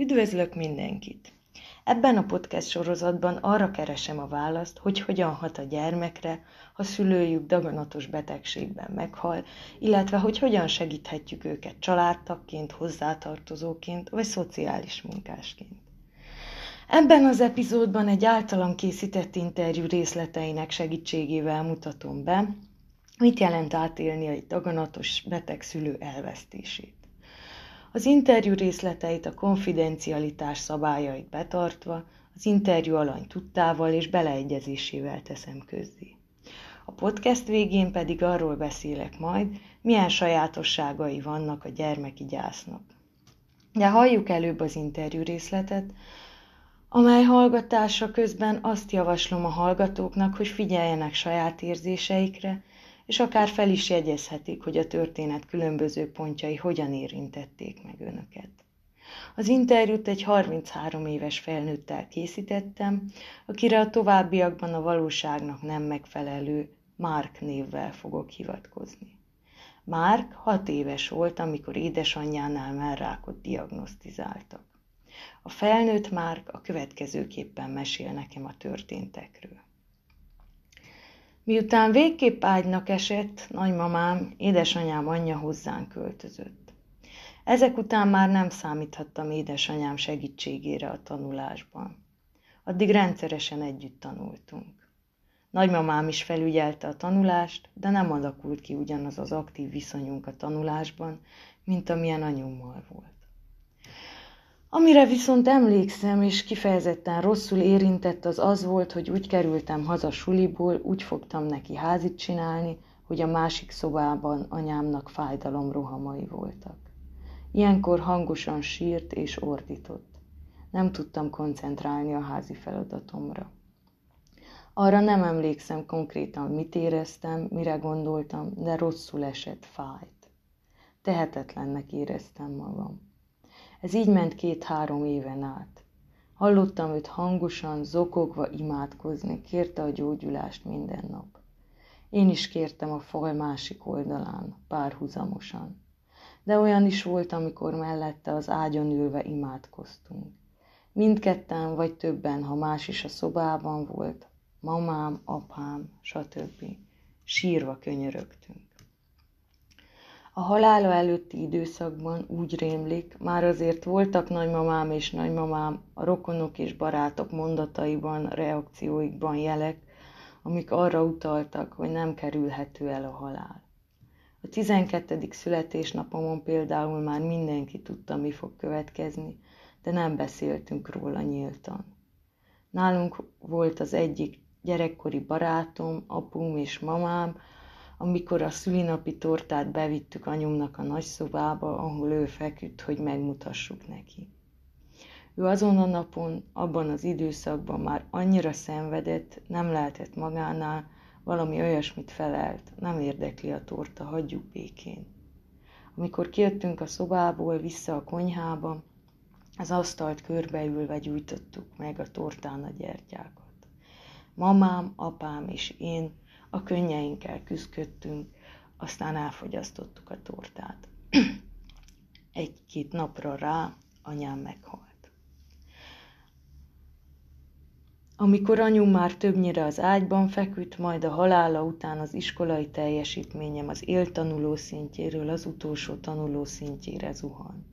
Üdvözlök mindenkit! Ebben a podcast sorozatban arra keresem a választ, hogy hogyan hat a gyermekre, ha szülőjük daganatos betegségben meghal, illetve hogy hogyan segíthetjük őket családtagként, hozzátartozóként vagy szociális munkásként. Ebben az epizódban egy általam készített interjú részleteinek segítségével mutatom be, mit jelent átélni egy daganatos beteg szülő elvesztését. Az interjú részleteit a konfidencialitás szabályait betartva, az interjú alany tudtával és beleegyezésével teszem közzé. A podcast végén pedig arról beszélek majd, milyen sajátosságai vannak a gyermeki gyásznak. De halljuk előbb az interjú részletet, amely hallgatása közben azt javaslom a hallgatóknak, hogy figyeljenek saját érzéseikre, és akár fel is jegyezhetik, hogy a történet különböző pontjai hogyan érintették meg önöket. Az interjút egy 33 éves felnőttel készítettem, akire a továbbiakban a valóságnak nem megfelelő Mark névvel fogok hivatkozni. Mark hat éves volt, amikor édesanyjánál mellrákot diagnosztizáltak. A felnőtt Mark a következőképpen mesél nekem a történtekről. Miután végképp ágynak esett, nagymamám, édesanyám anyja hozzánk költözött. Ezek után már nem számíthattam édesanyám segítségére a tanulásban. Addig rendszeresen együtt tanultunk. Nagymamám is felügyelte a tanulást, de nem alakult ki ugyanaz az aktív viszonyunk a tanulásban, mint amilyen anyummal volt. Amire viszont emlékszem, és kifejezetten rosszul érintett, az az volt, hogy úgy kerültem haza suliból, úgy fogtam neki házit csinálni, hogy a másik szobában anyámnak fájdalomrohamai voltak. Ilyenkor hangosan sírt és ordított. Nem tudtam koncentrálni a házi feladatomra. Arra nem emlékszem konkrétan, mit éreztem, mire gondoltam, de rosszul esett, fájt. Tehetetlennek éreztem magam. Ez így ment két-három éven át. Hallottam őt hangosan, zokogva imádkozni, kérte a gyógyulást minden nap. Én is kértem a fal másik oldalán, párhuzamosan. De olyan is volt, amikor mellette az ágyon ülve imádkoztunk. Mindketten vagy többen, ha más is a szobában volt, mamám, apám, stb. Sírva könyörögtünk. A halála előtti időszakban úgy rémlik, már azért voltak nagymamám és nagymamám a rokonok és barátok mondataiban, reakcióikban jelek, amik arra utaltak, hogy nem kerülhető el a halál. A 12. születésnapomon például már mindenki tudta, mi fog következni, de nem beszéltünk róla nyíltan. Nálunk volt az egyik gyerekkori barátom, apum és mamám, amikor a szülinapi tortát bevittük anyumnak a nagyszobába, ahol ő feküdt, hogy megmutassuk neki. Ő azon a napon, abban az időszakban már annyira szenvedett, nem lehetett magánál, valami olyasmit felelt, nem érdekli a torta, hagyjuk békén. Amikor kijöttünk a szobából vissza a konyhába, az asztalt körbeülve gyújtottuk meg a tortán a gyertyákat. Mamám, apám és én a könnyeinkkel küzdködtünk, aztán elfogyasztottuk a tortát. Egy-két napra rá anyám meghalt. Amikor anyum már többnyire az ágyban feküdt, majd a halála után az iskolai teljesítményem az éltanuló szintjéről az utolsó tanuló szintjére zuhant.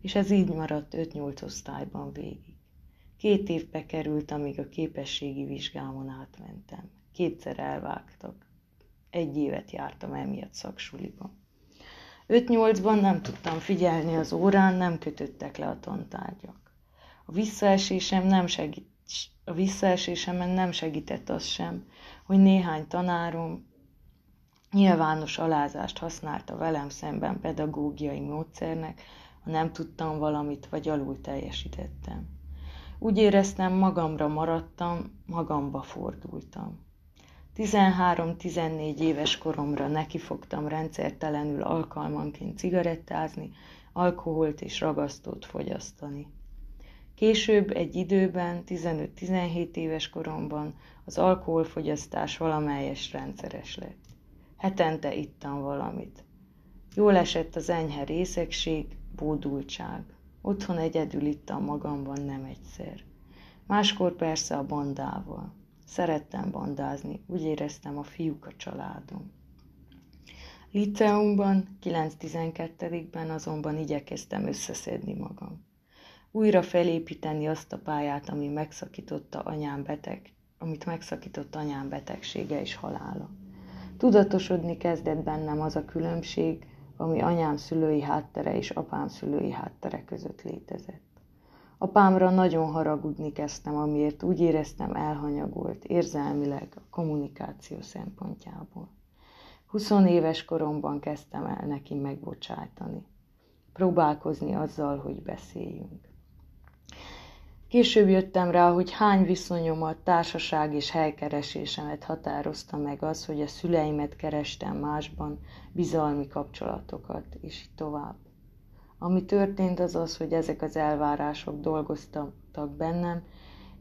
És ez így maradt 5-8 osztályban végig. Két évbe került, amíg a képességi vizsgámon átmentem kétszer elvágtak. Egy évet jártam emiatt szaksuliba. 5-8-ban nem tudtam figyelni az órán, nem kötöttek le a tantárgyak. A visszaesésem nem segít, a visszaesésemen nem segített az sem, hogy néhány tanárom nyilvános alázást használta velem szemben pedagógiai módszernek, ha nem tudtam valamit, vagy alul teljesítettem. Úgy éreztem, magamra maradtam, magamba fordultam. 13-14 éves koromra nekifogtam rendszertelenül alkalmanként cigarettázni, alkoholt és ragasztót fogyasztani. Később egy időben, 15-17 éves koromban az alkoholfogyasztás valamelyes rendszeres lett. Hetente ittam valamit. Jól esett az enyhe részegség, bódultság. Otthon egyedül ittam magamban nem egyszer. Máskor persze a bandával. Szerettem bandázni, úgy éreztem a fiúk a családom. Liceumban, 9-12-ben azonban igyekeztem összeszedni magam. Újra felépíteni azt a pályát, ami megszakította anyám beteg, amit megszakított anyám betegsége és halála. Tudatosodni kezdett bennem az a különbség, ami anyám szülői háttere és apám szülői háttere között létezett. Apámra nagyon haragudni kezdtem, amiért úgy éreztem elhanyagolt érzelmileg a kommunikáció szempontjából. 20 éves koromban kezdtem el neki megbocsájtani. Próbálkozni azzal, hogy beszéljünk. Később jöttem rá, hogy hány viszonyomat, társaság és helykeresésemet határozta meg az, hogy a szüleimet kerestem másban, bizalmi kapcsolatokat, és így tovább. Ami történt az az, hogy ezek az elvárások dolgoztak bennem,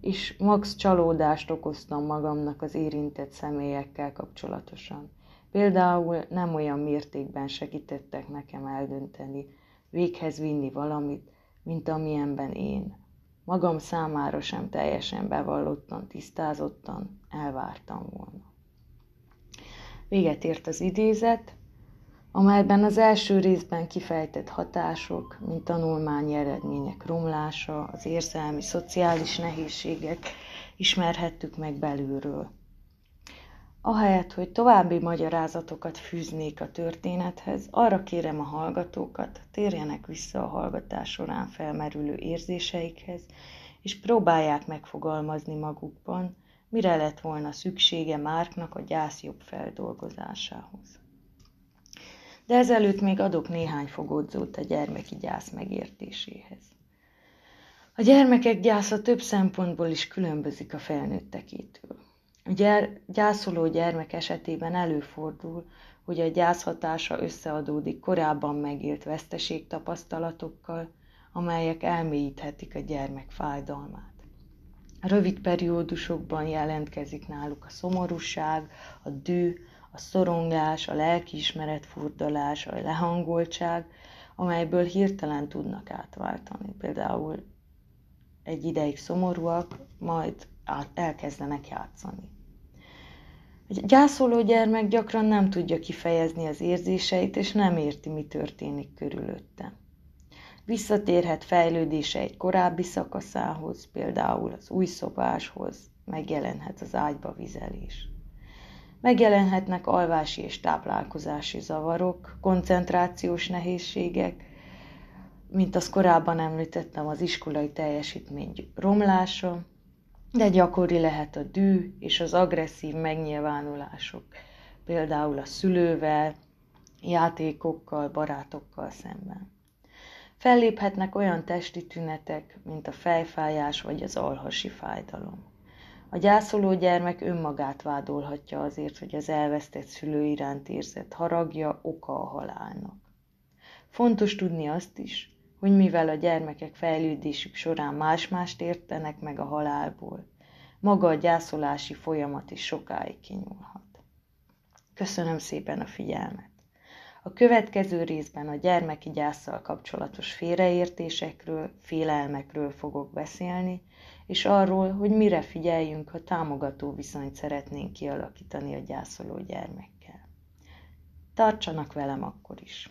és max csalódást okoztam magamnak az érintett személyekkel kapcsolatosan. Például nem olyan mértékben segítettek nekem eldönteni, véghez vinni valamit, mint amilyenben én. Magam számára sem teljesen bevallottan, tisztázottan elvártam volna. Véget ért az idézet, amelyben az első részben kifejtett hatások, mint tanulmányi eredmények romlása, az érzelmi, szociális nehézségek ismerhettük meg belülről. Ahelyett, hogy további magyarázatokat fűznék a történethez, arra kérem a hallgatókat, térjenek vissza a hallgatás során felmerülő érzéseikhez, és próbálják megfogalmazni magukban, mire lett volna szüksége Márknak a gyász jobb feldolgozásához. De ezelőtt még adok néhány fogódzót a gyermeki gyász megértéséhez. A gyermekek gyásza több szempontból is különbözik a felnőttekétől. A gyár, gyászoló gyermek esetében előfordul, hogy a gyász hatása összeadódik korábban megélt veszteség tapasztalatokkal, amelyek elmélyíthetik a gyermek fájdalmát. Rövid periódusokban jelentkezik náluk a szomorúság, a dű, a szorongás, a lelkiismeret furdalás, a lehangoltság, amelyből hirtelen tudnak átváltani. Például egy ideig szomorúak, majd elkezdenek játszani. Egy gyászoló gyermek gyakran nem tudja kifejezni az érzéseit, és nem érti, mi történik körülötte. Visszatérhet fejlődése egy korábbi szakaszához, például az új szobáshoz, megjelenhet az ágyba vizelés. Megjelenhetnek alvási és táplálkozási zavarok, koncentrációs nehézségek, mint azt korábban említettem, az iskolai teljesítmény romlása, de gyakori lehet a dű és az agresszív megnyilvánulások, például a szülővel, játékokkal, barátokkal szemben. Felléphetnek olyan testi tünetek, mint a fejfájás vagy az alhasi fájdalom. A gyászoló gyermek önmagát vádolhatja azért, hogy az elvesztett szülő iránt érzett haragja oka a halálnak. Fontos tudni azt is, hogy mivel a gyermekek fejlődésük során más-mást értenek meg a halálból, maga a gyászolási folyamat is sokáig kinyúlhat. Köszönöm szépen a figyelmet! A következő részben a gyermeki gyászsal kapcsolatos félreértésekről, félelmekről fogok beszélni, és arról, hogy mire figyeljünk, ha támogató viszonyt szeretnénk kialakítani a gyászoló gyermekkel. Tartsanak velem akkor is!